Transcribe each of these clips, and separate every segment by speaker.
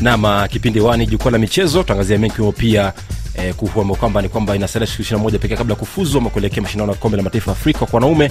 Speaker 1: Nama kipindi wani jukwaa la michezo, tuangazia mengi kiwemo pia eh, kuhuama kwamba ni kwamba inasalia siku ishiri moja pekee kabla ya kufuzu ama kuelekea mashindano ya kombe la mataifa Afrika kwa wanaume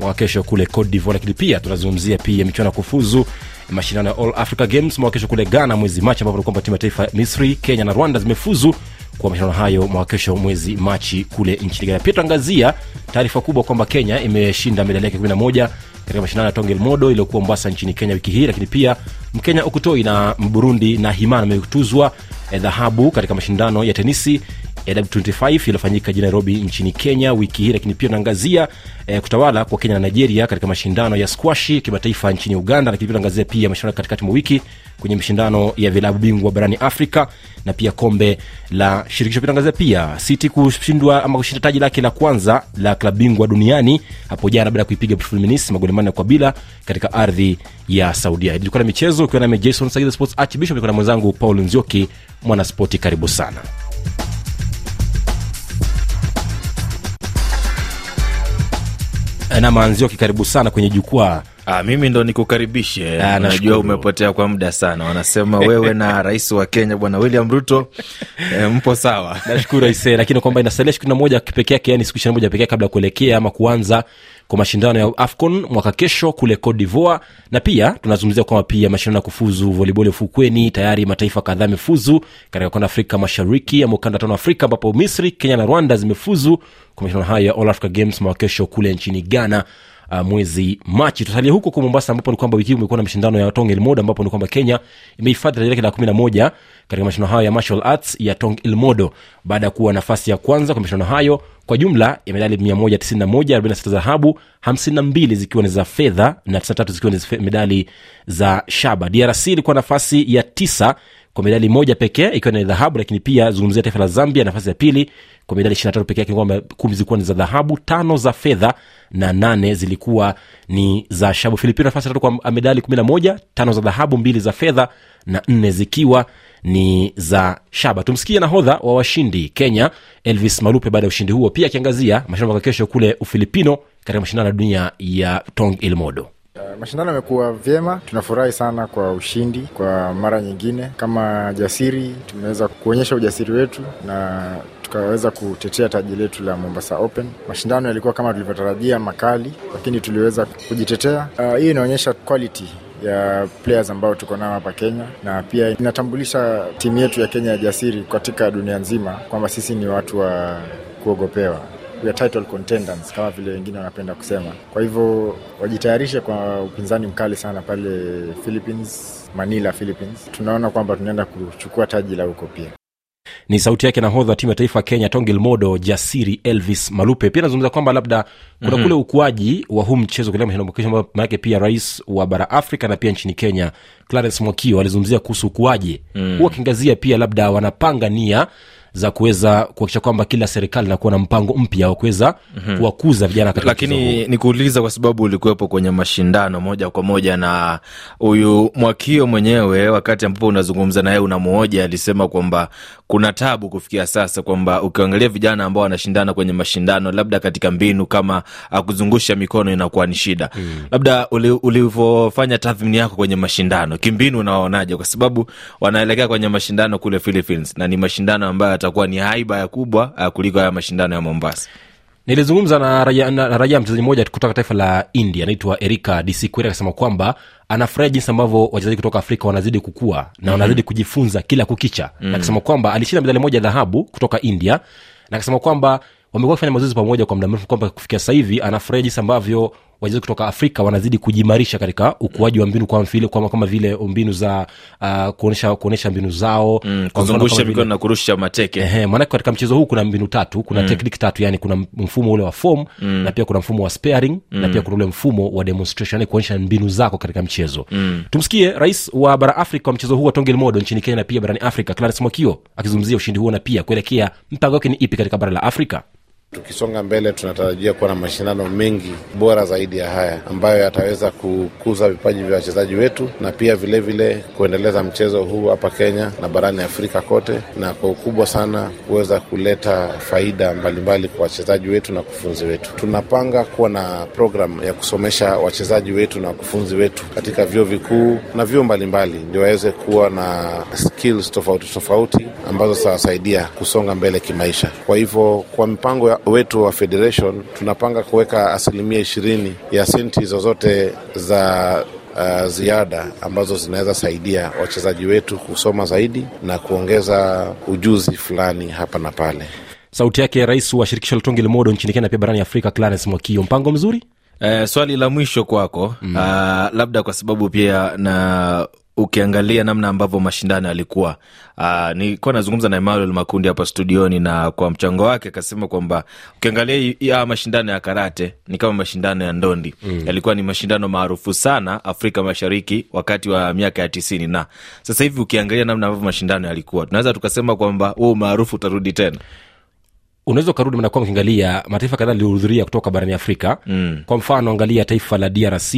Speaker 1: mwaka kesho kule Cote divoir lakini pia tunazungumzia pia michuano ya kufuzu mashindano ya All Africa Games mwaka kesho kule Ghana mwezi Machi, ambapo ni kwamba timu ya taifa Misri, Kenya na Rwanda zimefuzu kwa mashindano hayo mwaka kesho mwezi Machi kule nchini Ghana. Pia tuangazia taarifa kubwa kwamba Kenya imeshinda medali yake 11 katika mashindano ya Tongel Modo iliyokuwa Mombasa nchini Kenya wiki hii, lakini pia Mkenya Okutoi na Mburundi na Himana ametuzwa eh, dhahabu katika mashindano ya tenisi ya W25 iliyofanyika jijini Nairobi nchini Kenya wiki hii, lakini pia unaangazia eh, kutawala kwa Kenya na Nigeria katika mashindano ya squashi kimataifa nchini Uganda, lakini pia unaangazia pia mashindano katikati mwa wiki kwenye mashindano ya vilabu bingwa barani Afrika na pia kombe la shirikisho. Pia pia City kushindwa ama kushinda taji lake la kwanza la klabu bingwa duniani hapo jana baada ya kuipiga Fluminense magoli manne kwa bila katika ardhi ya Saudia. Ilikuwa na michezo ukiwa nami Jason Sagiza Sports Archbishop, niko na mwenzangu Paul Nzioki Mwanaspoti. Karibu sana. Na maanzio kikaribu sana kwenye jukwaa.
Speaker 2: Ah, mimi ndo nikukaribishe.
Speaker 1: Ah,
Speaker 2: Najua umepotea kwa muda sana. Wanasema wewe na rais wa Kenya bwana William Ruto e, mpo sawa.
Speaker 1: Nashukuru aise, lakini kwamba inasalia siku na moja peke yake, yani siku ishirini na moja pekee kabla ya kuelekea ama kuanza kwa mashindano ya AFCON mwaka kesho kule Cote d'Ivoire, na pia tunazungumzia kwamba pia mashindano ya kufuzu voliboli ufukweni, tayari mataifa kadhaa yamefuzu katika ukanda Afrika Mashariki ama ukanda tano Afrika, ambapo Misri, Kenya na Rwanda zimefuzu kwa mashindano hayo ya All Africa Games mwaka kesho kule nchini Ghana. Uh, mwezi Machi. Tutasalia huko kwa Mombasa, ambapo ni kwamba wiki hii umekuwa na mashindano ya Tong Ilmodo, ambapo ni kwamba Kenya imehifadhi daraja lake la kumi na moja katika mashindano hayo ya martial arts ya Tong Ilmodo baada ya kuwa nafasi ya kwanza kwa mashindano hayo kwa jumla ya medali 191 46 dhahabu 52 zikiwa ni za fedha na 93 zikiwa ni medali za shaba. DRC ilikuwa nafasi ya tisa kwa medali moja pekee ikiwa ni dhahabu, lakini pia zungumzia taifa la Zambia nafasi ya pili kwa medali 23 pekee yake, kwamba kumi zilikuwa ni za dhahabu, tano za fedha na nane zilikuwa ni za shabu Filipino nafasi tatu kwa medali 11, tano za dhahabu, mbili za fedha na nne zikiwa ni za shaba. Tumsikie nahodha wa washindi Kenya Elvis Malupe baada ya ushindi huo, pia akiangazia mashindano kesho kule Ufilipino katika mashindano ya dunia ya Tong Ilmodo.
Speaker 3: Uh, Mashindano yamekuwa vyema, tunafurahi sana kwa ushindi kwa mara nyingine. Kama jasiri, tumeweza kuonyesha ujasiri wetu na tukaweza kutetea taji letu la Mombasa Open. Mashindano yalikuwa kama tulivyotarajia makali, lakini tuliweza kujitetea. Uh, hii inaonyesha quality ya players ambao tuko nao hapa Kenya na pia inatambulisha timu yetu ya Kenya ya jasiri katika dunia nzima kwamba sisi ni watu wa kuogopewa we are title contenders kama vile wengine wanapenda kusema. Kwa hivyo wajitayarishe kwa upinzani mkali sana pale Philippines, Manila, Philippines. Tunaona kwamba tunaenda kuchukua taji la huko pia.
Speaker 1: ni sauti yake nahodha wa timu ya taifa kenya tongil modo jasiri elvis malupe pia anazungumza kwamba labda kuna mm-hmm. kule ukuaji wa huu mchezo kulea mashindano maanake pia rais wa bara afrika na pia nchini kenya clarence mwakio alizungumzia kuhusu ukuaji mm. huwa akiangazia pia labda wanapanga nia za kuweza kuhakikisha kwamba kila serikali inakuwa na mpango mpya wa kuweza mm-hmm. kuwakuza vijana katika.
Speaker 2: Lakini nikuuliza kwa sababu ulikuwepo kwenye mashindano moja kwa moja na huyu Mwakio mwenyewe, wakati ambapo unazungumza naye unamuoja, alisema kwamba kuna tabu kufikia sasa, kwamba ukiangalia vijana ambao wanashindana kwenye mashindano, labda katika mbinu kama kuzungusha mikono inakuwa ni shida mm. Labda ulivyofanya tathmini yako kwenye mashindano kimbinu, unawaonaje? Kwa sababu wanaelekea kwenye mashindano kule Philippines na ni mashindano ambayo yatakuwa ni haiba ya kubwa ah, kuliko haya mashindano ya Mombasa.
Speaker 1: nilizungumza na raia, na, raia mchezaji mmoja kutoka taifa la india anaitwa erika dc akasema kwamba anafurahia jinsi ambavyo wachezaji kutoka afrika wanazidi kukua na mm-hmm. wanazidi kujifunza kila kukicha mm-hmm. na akasema kwamba alishinda medali moja dhahabu kutoka india na akasema kwamba wamekuwa wakifanya mazoezi pamoja kwa muda mrefu kwamba kufikia sasa hivi anafurahia jinsi ambavyo wachezaji kutoka afrika wanazidi kujimarisha katika ukuaji wa mbinu kwa kama, kama vile mbinu za uh, kuonyesha kuonyesha mbinu zao
Speaker 2: Mm, kuzungusha mikono na kurusha mateke
Speaker 1: Ehe, maanake katika mchezo huu kuna mbinu tatu kuna mm. tekniki tatu yani kuna mfumo ule wa form mm. na pia kuna mfumo wa sparing mm. na pia kuna ule mfumo wa demonstration yani kuonyesha mbinu zako katika mchezo mm. tumsikie rais wa bara afrika wa mchezo huu wa tongel modo nchini kenya na pia barani afrika clarence mwakio akizungumzia ushindi huo na pia kuelekea mpango wake ni ipi katika bara la afrika
Speaker 4: Tukisonga mbele, tunatarajia kuwa na mashindano mengi bora zaidi ya haya ambayo yataweza kukuza vipaji vya wachezaji wetu na pia vilevile vile kuendeleza mchezo huu hapa Kenya na barani Afrika kote, na kwa ukubwa sana kuweza kuleta faida mbalimbali mbali kwa wachezaji wetu na wakufunzi wetu. Tunapanga kuwa na programu ya kusomesha wachezaji wetu na wakufunzi wetu katika vyuo vikuu na vyuo mbalimbali, ndio waweze kuwa na skills tofauti tofauti ambazo zitawasaidia kusonga mbele kimaisha. Kwa hivyo kwa wetu wa federation tunapanga kuweka asilimia ishirini ya senti zozote za uh, ziada ambazo zinaweza saidia wachezaji wetu kusoma zaidi na kuongeza ujuzi fulani hapa na pale.
Speaker 1: sauti yake rais wa shirikisho la tonge limodo nchini kenya pia barani afrika clarence mwakio mpango mzuri
Speaker 2: Eh, swali la mwisho kwako mm. uh, labda kwa sababu pia na ukiangalia namna ambavyo mashindano yalikuwa uh, nilikuwa nazungumza na Emmanuel Makundi hapa studioni, na kwa mchango wake akasema kwamba ukiangalia ya mashindano ya karate ni kama mashindano ya ndondi mm. yalikuwa ni mashindano maarufu sana Afrika Mashariki wakati wa miaka ya tisini, na sasa hivi ukiangalia namna ambavyo mashindano yalikuwa, tunaweza tukasema kwamba huo umaarufu utarudi tena.
Speaker 1: unaweza ukarudi manakuwa ukiangalia mataifa kadhaa lilihudhuria kutoka barani afrika mm. kwa mfano angalia taifa la drc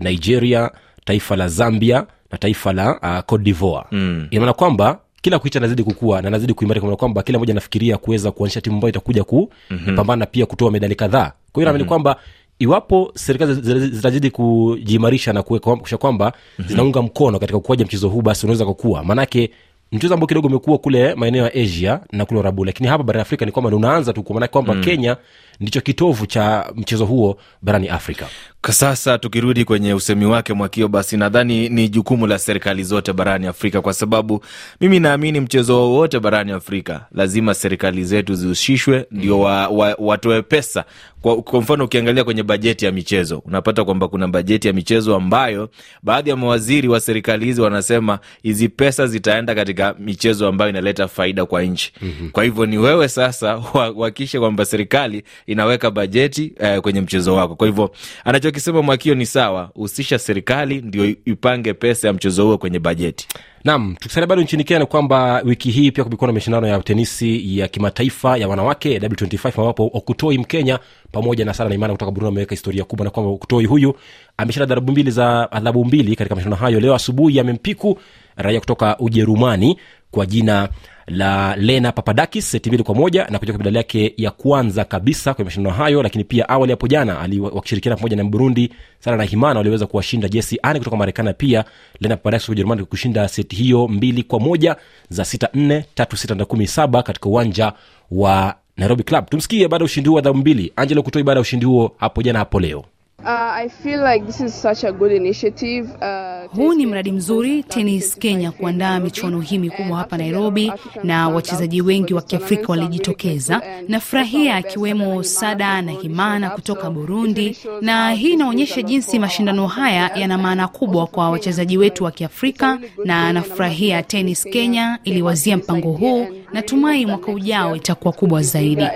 Speaker 1: nigeria taifa la zambia na taifa la uh, cote divoire mm. inamaana kwamba kila kuicha nazidi kukua na anazidi kuimarika kwamba kila moja anafikiria kuweza kuonyesha timu ambayo itakuja kupambana mm-hmm. pia kutoa medali kadhaa kwa hiyo naamini kwamba iwapo serikali zitazidi kujiimarisha na kuhakikisha kwamba mm-hmm. zinaunga mkono katika ukuaji mchezo huu basi unaweza kukua maanake mchezo ambao kidogo umekuwa kule maeneo ya asia na kule arabu lakini hapa barani afrika ni kwamba unaanza tu kwa maanake kwamba mm. kenya ndicho kitovu cha mchezo huo barani afrika
Speaker 2: Kwa sasa tukirudi kwenye usemi wake Mwakio, basi nadhani ni jukumu la serikali zote barani Afrika, kwa sababu mimi naamini mchezo wowote barani Afrika lazima serikali zetu zihusishwe, ndio wa, wa, watoe pesa. Kwa, kwa mfano ukiangalia kwenye bajeti ya michezo unapata kwamba kuna bajeti ya michezo ambayo baadhi ya mawaziri wa serikali hizi wanasema hizi pesa zitaenda katika michezo ambayo inaleta faida kwa nchi. mm-hmm. Kwa hivyo ni wewe sasa uhakikishe kwamba serikali inaweka bajeti eh, kwenye mchezo wako. Kwa hivyo anachokisema Mwakio ni sawa, husisha serikali ndio ipange pesa ya mchezo huo kwenye bajeti.
Speaker 1: nam tukisalia bado nchini kenya ni kwamba wiki hii pia kumekuwa na mashindano ya tenisi ya kimataifa ya wanawake w25 ambapo okutoi mkenya pamoja na sara naimana kutoka burundi ameweka historia kubwa na kwamba okutoi huyu ameshinda adhabu mbili za adhabu mbili katika mashindano hayo leo asubuhi amempiku raia kutoka ujerumani kwa jina la lena papadakis seti mbili kwa moja na kuja medali yake ya kwanza kabisa kwenye mashindano hayo lakini pia awali hapo jana wakishirikiana pamoja na burundi sara na himana waliweza kuwashinda jesi Ane kutoka marekani na pia lena papadakis kutoka ujerumani kushinda seti hiyo mbili kwa moja za sita nne tatu sita na kumi saba katika uwanja wa nairobi club. Tumsikie baada ya ushindi huo adhabu mbili. Angelo kutoi baada ya ushindi huo hapo jana hapo leo
Speaker 5: Uh, I feel like this is such a good initiative. Uh,
Speaker 6: Huu ni mradi mzuri Tennis Kenya kuandaa michuano hii mikubwa hapa Nairobi, na wachezaji wengi wa Kiafrika walijitokeza. Nafurahia akiwemo Sada na Himana kutoka Burundi, na hii inaonyesha jinsi mashindano haya yana maana kubwa kwa wachezaji wetu wa Kiafrika, na nafurahia Tennis Kenya iliwazia mpango huu. Natumai mwaka ujao itakuwa kubwa zaidi.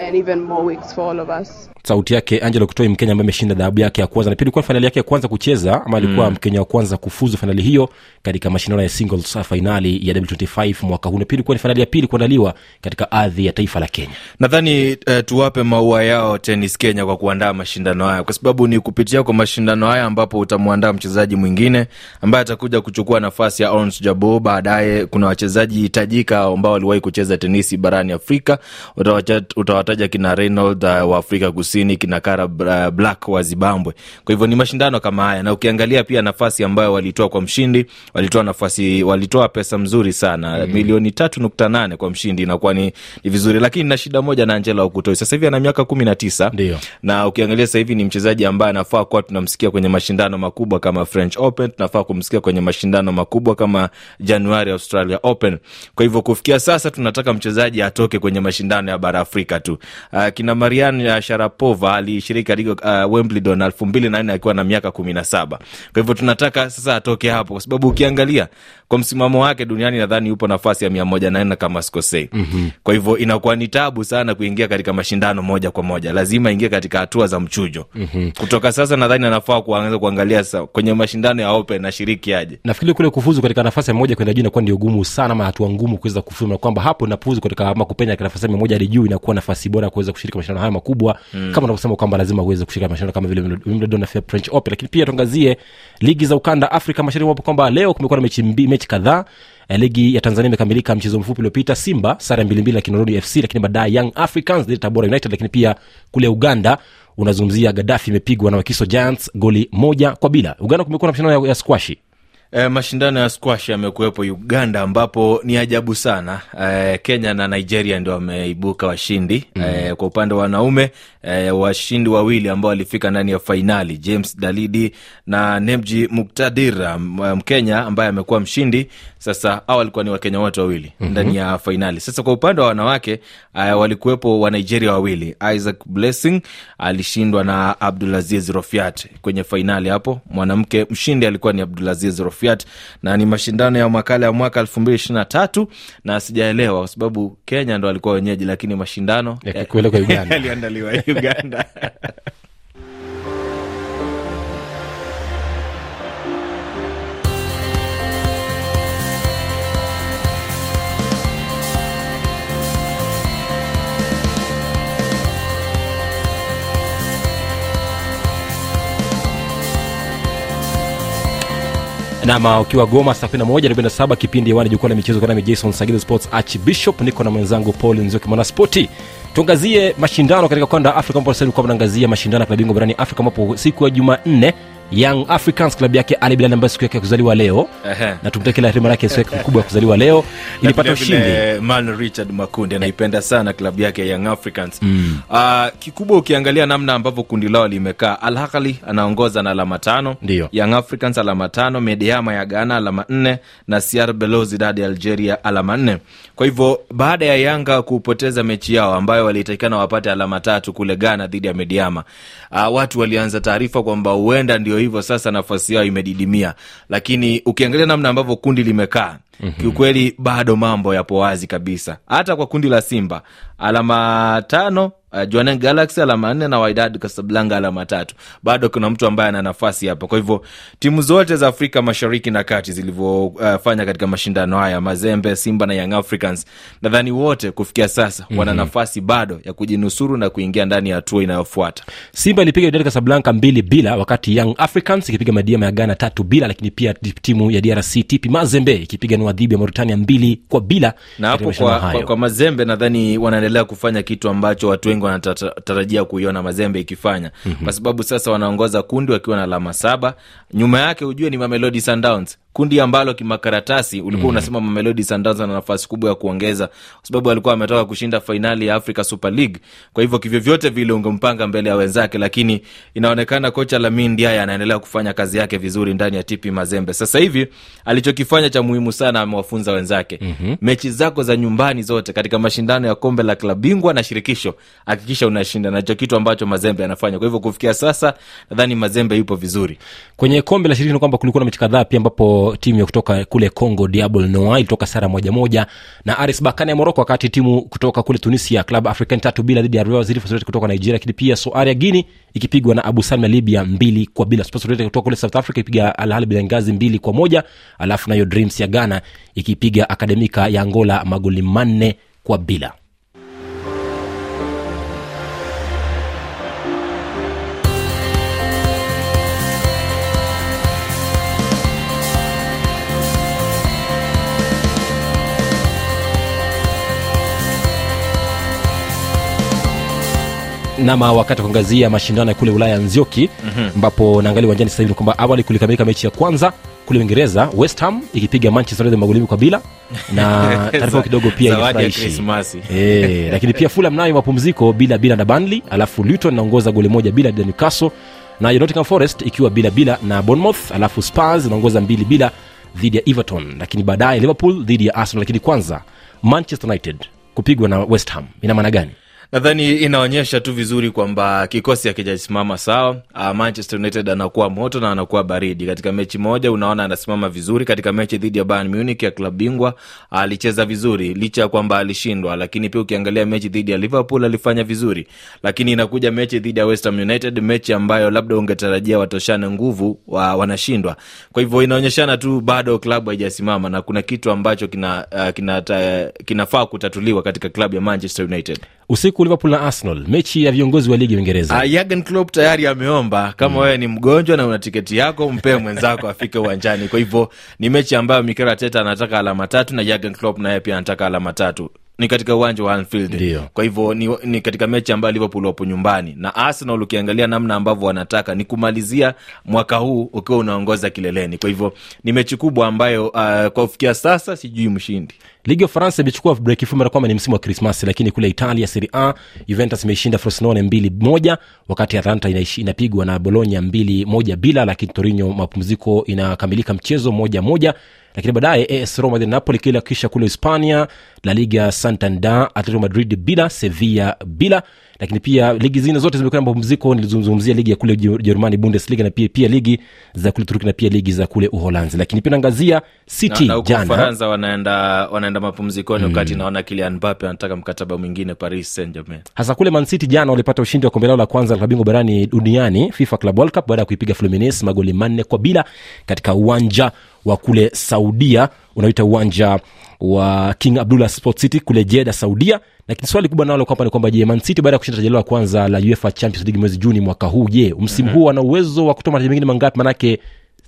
Speaker 1: Sauti yake angelo kutoi mkenya ambaye ameshinda dhahabu yake ya kwanza. Na pia ilikuwa fainali yake ya kwanza kucheza ama alikuwa mm. mkenya wa kwanza kufuzu fainali hiyo katika mashindano ya singles fainali ya w25 mwaka huu. Na pia ilikuwa ni fainali ya pili kuandaliwa katika ardhi ya taifa la kenya.
Speaker 2: Nadhani uh, tuwape maua yao tenis kenya kwa kuandaa mashindano haya kwa sababu ni kupitia kwa mashindano haya ambapo utamwandaa mchezaji mwingine ambaye atakuja kuchukua nafasi ya ons jabo baadaye kuna wachezaji tajika ambao waliwahi kucheza tenisi barani afrika. Utawataja kina reynold uh, wa afrika kusini kina kara uh, black wa zimbabwe. Kwa hivyo ni mashindano kama haya na ukiangalia pia nafasi ambayo walitoa kwa mshindi walitoa nafasi walitoa pesa mzuri sana. Mm. milioni tatu nukta nane kwa mshindi inakuwa ni, ni vizuri. Lakini na shida moja na angela Okutoi sasa hivi ana miaka kumi na tisa.
Speaker 1: Ndio.
Speaker 2: na ukiangalia sasa hivi ni mchezaji ambaye anafaa kuwa tunamsikia kwenye mashindano makubwa kama french open tunafaa kumsikia kwenye mashindano makubwa kama januari australia open. Kwa hivyo kufikia sasa tunataka mchezaji atoke kwenye mashindano ya bara afrika tu. Uh, kina marian uh, sharapova alishiriki katika uh, wimbledon elfu mbili na nne akiwa na miaka kumi na saba kwa hivyo tunataka sasa atoke hapo kwa sababu ukiangalia kwa msimamo wake duniani nadhani yupo nafasi ya mia moja na nne kama sikosei mm-hmm. kwa hivyo inakuwa ni tabu sana kuingia katika mashindano moja kwa moja lazima ingie katika hatua za mchujo mm-hmm. kutoka sasa nadhani anafaa kuanza kuangalia sasa kwenye mashindano ya open nashiriki aje
Speaker 1: nafikiri kule kufuzu katika nafasi ya moja kwenda juu inakuwa ndio gumu sana ama hatua ngumu kuweza kufuzu na kwamba hapo kufuzu katika ama kupenya katika nafasi ya mia moja hadi juu inakuwa nafasi bora kuweza kushiriki mashindano haya makubwa mm. Kama unavyosema kwamba lazima uweze kushiriki mashindano kama vile Wimbledon na French Open. Lakini pia tuangazie ligi za ukanda Afrika Mashariki ambapo kwamba leo kumekuwa na mechi, mechi kadhaa. Eh, ligi ya tanzania imekamilika mchezo mfupi uliopita simba sare mbilimbili na kinondoni fc lakini baadaye young africans dhidi tabora united lakini pia kule uganda unazungumzia gadafi imepigwa na wakiso giants goli moja kwa bila. Uganda kumekuwa na mashindano ya, ya squashi
Speaker 2: E, mashindano ya squash yamekuwepo uganda ambapo ni ajabu sana. E, kenya na nigeria ndio wameibuka washindi. Mm. e, kwa upande wa wanaume e, washindi wawili ambao walifika ndani ya fainali james dalidi na nemji muktadira mkenya ambaye amekuwa mshindi sasa au walikuwa ni wakenya wote wawili mm-hmm. ndani ya fainali sasa kwa upande wa wanawake uh, walikuwepo wa nigeria wawili. Isaac blessing alishindwa na abdulaziz rofiat kwenye fainali hapo. Mwanamke mshindi alikuwa ni abdulaziz rofiat na ni mashindano ya makala ya mwaka elfu mbili ishirini na tatu na sijaelewa kwa sababu kenya ndo alikuwa wenyeji lakini mashindano yaliandaliwa uganda
Speaker 1: nama ukiwa goma saa 11 47 kipindi hewani jukwaa la michezo kanami jason sagido sports archbishop niko na mwenzangu paul nzoki mwanaspoti. Tuangazie mashindano katika ukanda wa afrika ambapo sasa tulikuwa mnaangazia mashindano ya klabu bingwa barani afrika ambapo siku ya jumanne young africans klabu yake ali bilal ambayo siku yake ya kuzaliwa leo
Speaker 2: Ehe.
Speaker 1: na tumtakie la heri yake siku kubwa ya kuzaliwa leo ilipata ushindi
Speaker 2: man richard makundi anaipenda sana klabu yake ya young africans mm. uh, kikubwa ukiangalia namna ambavyo kundi lao limekaa alhakali anaongoza na alama tano
Speaker 1: Ndio.
Speaker 2: young africans alama tano mediama ya ghana alama nne na cr belozidad ya algeria alama nne kwa hivyo baada ya yanga kupoteza mechi yao ambayo walitakikana wapate alama tatu kule ghana dhidi ya mediama uh, watu walianza taarifa kwamba huenda ndio hivyo sasa nafasi yao imedidimia lakini ukiangalia namna ambavyo kundi limekaa mm-hmm. kiukweli bado mambo yapo wazi kabisa hata kwa kundi la simba alama tano uh, Jwaneng Galaxy alama nne na Wydad Casablanca alama tatu. Bado kuna mtu ambaye ana nafasi hapa. Kwa hivyo timu zote za Afrika Mashariki na Kati zilivyofanya uh, katika mashindano haya, Mazembe, Simba na Young Africans, nadhani wote kufikia sasa mm-hmm. wana nafasi bado ya kujinusuru na kuingia ndani ya hatua inayofuata.
Speaker 1: simba ilipiga Wydad Casablanca mbili bila wakati young africans ikipiga madiama ya ghana tatu bila lakini pia timu ya drc tp mazembe ikipiga nwadhibu ya mauritania mbili kwa bila
Speaker 2: na hapo kwa, kwa, kwa mazembe nadhani wanaendelea kufanya kitu ambacho watu wengi wanatarajia kuiona mazembe ikifanya mm-hmm. kwa sababu sasa wanaongoza kundi wakiwa na alama saba nyuma yake ujue ni mamelodi sundowns kundi ambalo kimakaratasi ulikuwa mm. unasema mamelodi sundowns ana nafasi kubwa ya kuongeza kwa sababu alikuwa ametoka kushinda fainali ya africa super league kwa hivyo kivyovyote vile ungempanga mbele ya wenzake lakini inaonekana kocha lamin ndiaye anaendelea kufanya kazi yake vizuri ndani ya TP mazembe sasa hivi alichokifanya cha muhimu sana amewafunza wenzake mm-hmm. mechi zako za nyumbani zote katika mashindano ya kombe la klabu bingwa na shirikisho hakikisha unashinda nacho kitu ambacho mazembe anafanya. Kwa hivyo kufikia sasa nadhani mazembe yupo vizuri.
Speaker 1: Kwenye kombe la shirikisho ni kwamba kulikuwa na mechi kadhaa pia ambapo timu ya kutoka kule congo diabol noa ilitoka sara moja moja na aris bakani ya moroko wakati timu kutoka kule tunisia club african tatu bila dhidi ya Real Ziri kutoka nigeria. Lakini pia soaria guini ikipigwa na abu salma libya mbili kwa bila. Sports kutoka kule south africa ikipiga alhali bilangazi mbili kwa moja alafu nayo dreams ya ghana ikipiga akademika ya angola magoli manne kwa bila nama wakati wa kuangazia mashindano ya kule ulaya nzioki ambapo mm-hmm. naangalia uwanjani sasa hivi ni kwamba awali kulikamilika mechi ya kwanza kule uingereza west ham ikipiga manchester united magoli kwa bila. Na taarifa kidogo pia inafurahishi e, lakini pia fulham nayo mapumziko bila bila na banley alafu luton naongoza goli moja bila dhidi newcastle. Na nottingham forest ikiwa bila bila na bournemouth alafu spurs inaongoza mbili bila dhidi ya everton. Lakini baadaye liverpool dhidi ya arsenal lakini kwanza manchester united kupigwa na west ham. Ina maana gani
Speaker 2: nadhani inaonyesha tu vizuri kwamba kikosi hakijasimama sawa. Uh, Manchester United anakuwa moto na anakuwa baridi. Katika mechi moja unaona anasimama vizuri, katika mechi dhidi ya Bayern Munich ya klabu bingwa alicheza vizuri licha ya kwamba alishindwa, lakini pia ukiangalia mechi dhidi ya Liverpool alifanya vizuri, lakini inakuja mechi dhidi ya West Ham United, mechi ambayo labda ungetarajia watoshane nguvu wa, wanashindwa. Kwa hivyo inaonyeshana tu bado klabu haijasimama na kuna kitu ambacho kina, uh, kina, uh, kinafaa kutatuliwa katika klabu ya Manchester United.
Speaker 1: Usiku liverpool na arsenal mechi ya viongozi wa ligi ya uingereza
Speaker 2: Uh, Jurgen Klopp tayari ameomba kama wewe ni mgonjwa na una tiketi yako, mpee mwenzako afike uwanjani. Kwa hivyo ni mechi ambayo Mikel Arteta anataka alama tatu na Jurgen Klopp naye pia anataka alama tatu ni katika uwanja wa Anfield.
Speaker 1: Ndiyo.
Speaker 2: Kwa hivyo ni, ni katika mechi ambayo Liverpool wapo nyumbani na Arsenal, ukiangalia namna ambavyo wanataka ni kumalizia mwaka huu ukiwa unaongoza kileleni. Kwa hivyo ni mechi kubwa ambayo uh, kwa kufikia sasa sijui mshindi.
Speaker 1: ligi ya ufaransa imechukua breki fupi kwamba ni msimu wa krismasi lakini kule italia serie a juventus imeishinda frosinone mbili moja wakati atlanta inapigwa na bologna mbili moja bila lakini torino mapumziko inakamilika mchezo moja moja lakini baadaye as roma dhidi napoli kila kisha kule hispania la liga santander atletico madrid bila sevilla bila lakini pia ligi zingine zote zimekuwa na mapumziko. Nilizungumzia ligi ya kule Ujer- ujerumani bundesliga na pia, pia ligi za kule turuki na pia ligi za kule uholanzi. Lakini pia naangazia city
Speaker 2: na, na
Speaker 1: jana.
Speaker 2: Ufaransa wanaenda wanaenda mapumzikoni wakati naona Kylian Mbappe anataka mkataba mwingine Paris Saint Germain.
Speaker 1: hasa kule mancity jana walipata ushindi wa kombe lao la kwanza la klabu barani duniani fifa club world cup baada ya kuipiga fluminense magoli manne kwa bila katika uwanja wa kule saudia unaoita uwanja wa king abdullah sport city kule jeda saudia. Lakini swali kubwa nalo kwamba ni kwamba je mancity baada ya kushinda taji lao la kwanza la uefa champions league mwezi juni mwaka huu je msimu huu wana uwezo wa kutoa mataji mengine mangapi? Manake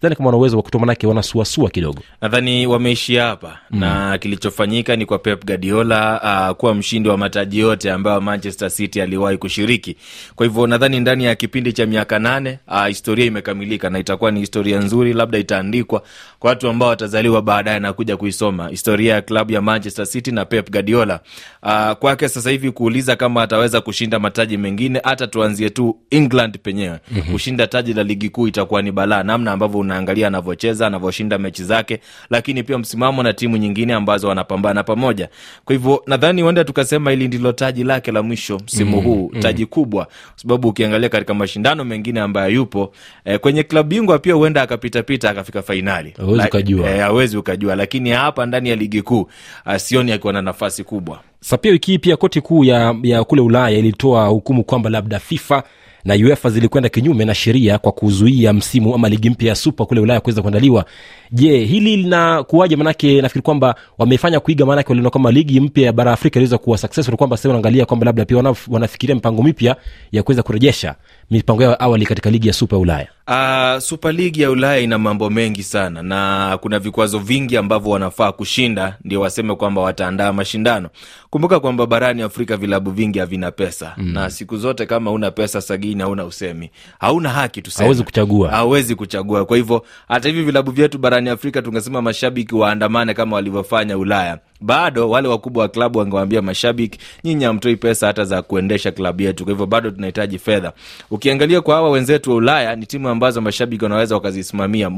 Speaker 1: sidhani kama wana uwezo wa kutoa manake wanasuasua kidogo
Speaker 2: Nadhani wameishia hapa mm. na kilichofanyika ni kwa Pep Guardiola uh, kuwa mshindi wa mataji yote ambayo Manchester City aliwahi kushiriki. Kwa hivyo nadhani ndani ya kipindi cha miaka nane uh, historia imekamilika na itakuwa ni historia nzuri, labda itaandikwa kwa watu ambao watazaliwa baadaye na kuja kuisoma historia ya klabu ya Manchester City na Pep Guardiola. Uh, kwake sasa hivi kuuliza kama ataweza kushinda mataji mengine, hata tuanzie tu England penyewe mm-hmm. kushinda taji la ligi kuu itakuwa ni balaa, namna ambavyo unaangalia anavyocheza anavyoshinda mechi zake, lakini pia msimamo na timu nyingine ambazo wanapambana pamoja. Kwa hivyo nadhani huenda tukasema hili ndilo taji lake la mwisho msimu mm, huu mm. taji kubwa, kwa sababu ukiangalia katika mashindano mengine ambayo yupo eh, kwenye klabu bingwa pia huenda akapitapita akafika fainali,
Speaker 1: ukajua.
Speaker 2: eh, ukajua, lakini hapa ndani ya ligi kuu uh, sioni akiwa na nafasi kubwa.
Speaker 1: sa pia wiki hii pia koti kuu ya, ya kule ulaya ilitoa hukumu kwamba labda fifa na uefa zilikwenda kinyume na sheria kwa kuzuia msimu ama ligi mpya ya supa kule ulaya kuweza kuandaliwa. Je hili linakuwaje? Manake nafikiri kwamba wamefanya kuiga maanake waliona kwamba ligi mpya ya bara afrika iliweza kuwa successful kwamba sasa wanaangalia kwamba labda pia wana, wanafikiria mipango mipya ya kuweza kurejesha mipango yao awali katika ligi ya supa ya ulaya
Speaker 2: Uh, Super League ya Ulaya ina mambo mengi sana na kuna vikwazo vingi ambavyo wanafaa kushinda ndio waseme kwamba wataandaa mashindano. Kumbuka kwamba barani Afrika vilabu vingi havina pesa mm. na siku zote kama una pesa sagini, hauna usemi, hauna haki tuseme,
Speaker 1: hawezi kuchagua.
Speaker 2: hawezi kuchagua. Kwa hivyo hata hivi vilabu vyetu barani Afrika tungesema mashabiki waandamane kama walivyofanya Ulaya, bado wale wakubwa wa klabu wangewaambia mashabiki, nyinyi hamtoi pesa hata za kuendesha klabu yetu, kwa hivyo bado tunahitaji fedha. Ukiangalia kwa hawa wenzetu wa Ulaya ni timu ambazo mashabiki wanaweza wakazisimamia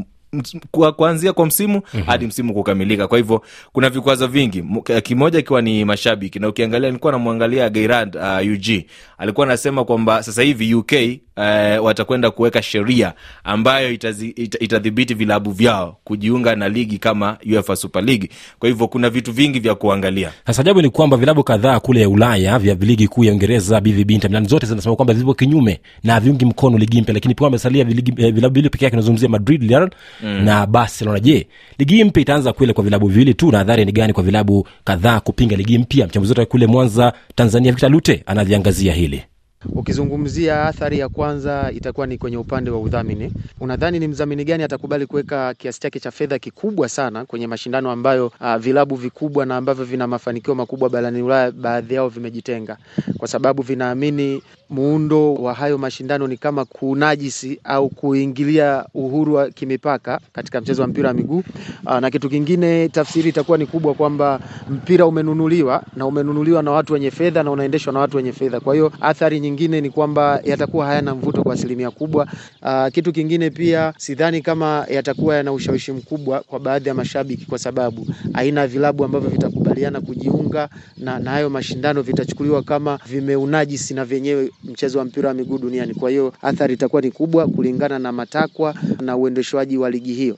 Speaker 2: kwa kuanzia kwa msimu mm-hmm. hadi msimu kukamilika. Kwa hivyo kuna vikwazo vingi, kimoja ikiwa ni mashabiki, na ukiangalia, nilikuwa namwangalia Geirand uh, UG alikuwa anasema kwamba sasa hivi UK uh, watakwenda kuweka sheria ambayo itazi- it, itadhibiti vilabu vyao kujiunga na ligi kama UEFA Super League. Kwa hivyo kuna vitu vingi vya kuangalia.
Speaker 1: sasa ajabu ni kwamba vilabu kadhaa kule ulaya vya ligi kuu ya uingereza bvb Inter Milan zote zinasema kwamba vipo kinyume na viungi mkono ligi mpya lakini pia wamesalia eh, vilabu viwili peke yake nazungumzia madrid Real mm. na barcelona. Je ligi mpya itaanza kwele kwa vilabu viwili tu na adhari ni gani kwa vilabu kadhaa kupinga ligi mpya? Mchambuzi wetu kule mwanza tanzania victor lute anaviangazia hili
Speaker 7: Ukizungumzia athari ya kwanza itakuwa ni kwenye upande wa udhamini. Unadhani ni mdhamini gani atakubali kuweka kiasi chake cha fedha kikubwa sana kwenye mashindano ambayo uh, vilabu vikubwa na ambavyo vina mafanikio makubwa barani Ulaya baadhi yao vimejitenga, kwa sababu vinaamini muundo wa hayo mashindano ni kama kunajisi au kuingilia uhuru wa kimipaka katika mchezo wa mpira wa miguu. Uh, na kitu kingine, tafsiri itakuwa ni kubwa kwamba mpira umenunuliwa na umenunuliwa na watu wenye fedha na unaendeshwa na watu wenye fedha. Kwa hiyo athari nyingine ni kwamba yatakuwa hayana mvuto kwa asilimia kubwa. Aa, kitu kingine pia sidhani kama yatakuwa yana ushawishi mkubwa kwa baadhi ya mashabiki, kwa sababu aina ya vilabu ambavyo vitakubaliana kujiunga na, na hayo mashindano vitachukuliwa kama vimeunajisi na vyenyewe mchezo wa mpira wa miguu duniani. Kwa hiyo athari itakuwa ni kubwa kulingana na matakwa na uendeshwaji wa ligi hiyo.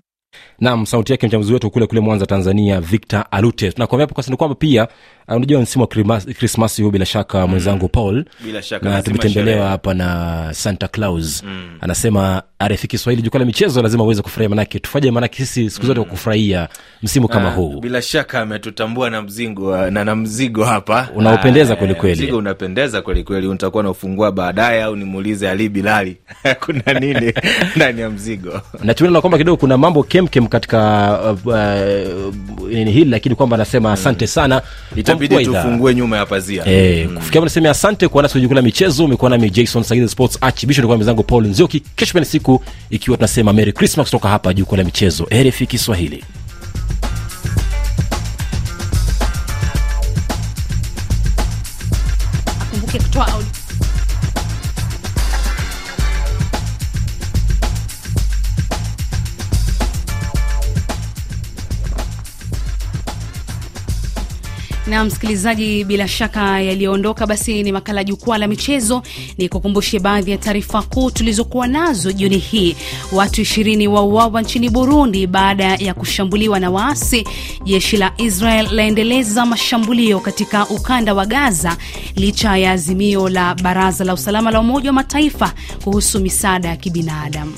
Speaker 1: Nam sauti yake mchambuzi wetu kule kule mwanza tanzania victor alute. Tunakuambia hapo ni kwamba pia uh, unajua ni msimu wa krismasi huu bila shaka mwenzangu paul.
Speaker 2: Bila shaka,
Speaker 1: na tumetembelewa hapa na santa claus. Mm. anasema rfi kiswahili jukwaa la michezo lazima uweze kufurahia manake tufanye manake sisi siku zote mm. kufurahia msimu kama
Speaker 2: Ah,
Speaker 1: huu.
Speaker 2: bila shaka ametutambua na mzigo na na mzigo hapa.
Speaker 1: Unaopendeza
Speaker 2: Ah,
Speaker 1: kweli kweli.
Speaker 2: mzigo unapendeza kweli kweli. Utakuwa naufungua baadaye au nimuulize ali bilali. Kuna nini? Ndani ya mzigo?
Speaker 1: Na tunaona kwamba kidogo kuna mambo kemkem katika uh, uh, nini hili lakini kwamba anasema asante sana.
Speaker 2: Itabidi tufungue nyuma ya pazia.
Speaker 1: Eh, kufikia hapo nasema asante kwa nasi la michezo. Umekuwa nami jason sagiza sports archbishop kwa mwenzangu paul nzioki. Kesho ni siku ikiwa tunasema merry christmas kutoka hapa jukwaa la michezo rfi kiswahili.
Speaker 6: Kumbuke kutoa audio. Na msikilizaji bila shaka yaliyoondoka basi ni makala jukwaa la michezo. Ni kukumbushe baadhi ya taarifa kuu tulizokuwa nazo jioni hii. Watu ishirini wauawa nchini burundi baada ya kushambuliwa na waasi. Jeshi la israel laendeleza mashambulio katika ukanda wa gaza licha ya azimio la baraza la usalama la umoja wa mataifa kuhusu misaada ya kibinadamu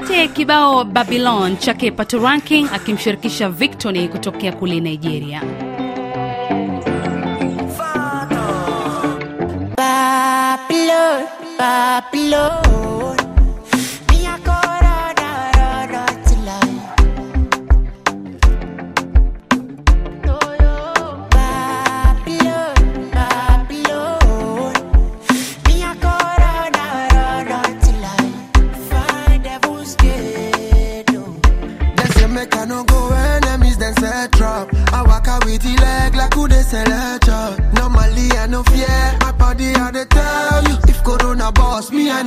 Speaker 6: tupate kibao babylon chake pato ranking akimshirikisha victony kutokea kule nigeria
Speaker 8: Babylon, Babylon.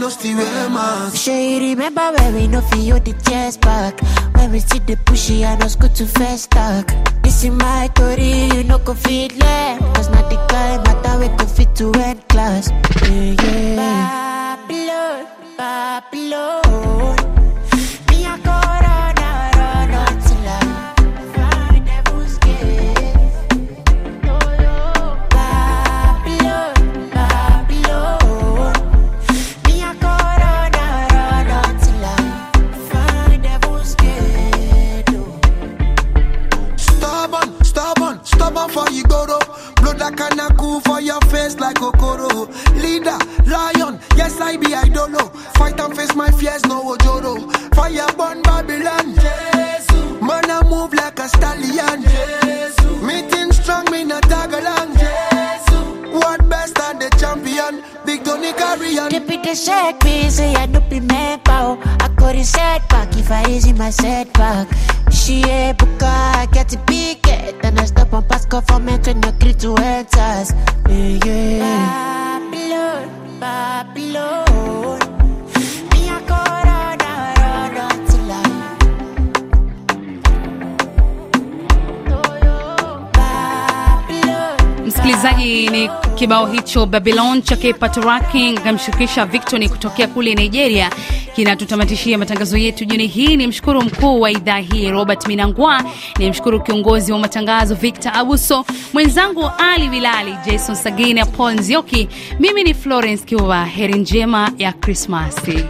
Speaker 8: No
Speaker 9: still wear mask.
Speaker 8: Sure you remember when we no feel the chest back? When we see the pushy and us go to first talk. This is my story, you no go fit learn. Cause not the kind matter we go fit to end class. Yeah, yeah. Babylon, Babylon
Speaker 9: Blood that cool for your face like Okoro. Leader, lion, yes I be idolo. Fight and face my fears, no ojoro. Fire burn Babylon. Jesus. Man I move like a stallion. Meeting strong, me not tag along. What best and the champion? Big Tony carry on.
Speaker 8: They the shake me, say I no be man pow. I got it set back if I easy my setback.
Speaker 6: Hicho babylon chake patoraki kamshirikisha victoni kutokea kule nigeria. Kinatutamatishia matangazo yetu jioni hii. Ni mshukuru mkuu wa idhaa hii robert minangwa. Ni mshukuru kiongozi wa matangazo victor abuso. Mwenzangu ali bilali jason sagina paul nzioki. Mimi ni florence kiuva. Heri njema ya krismasi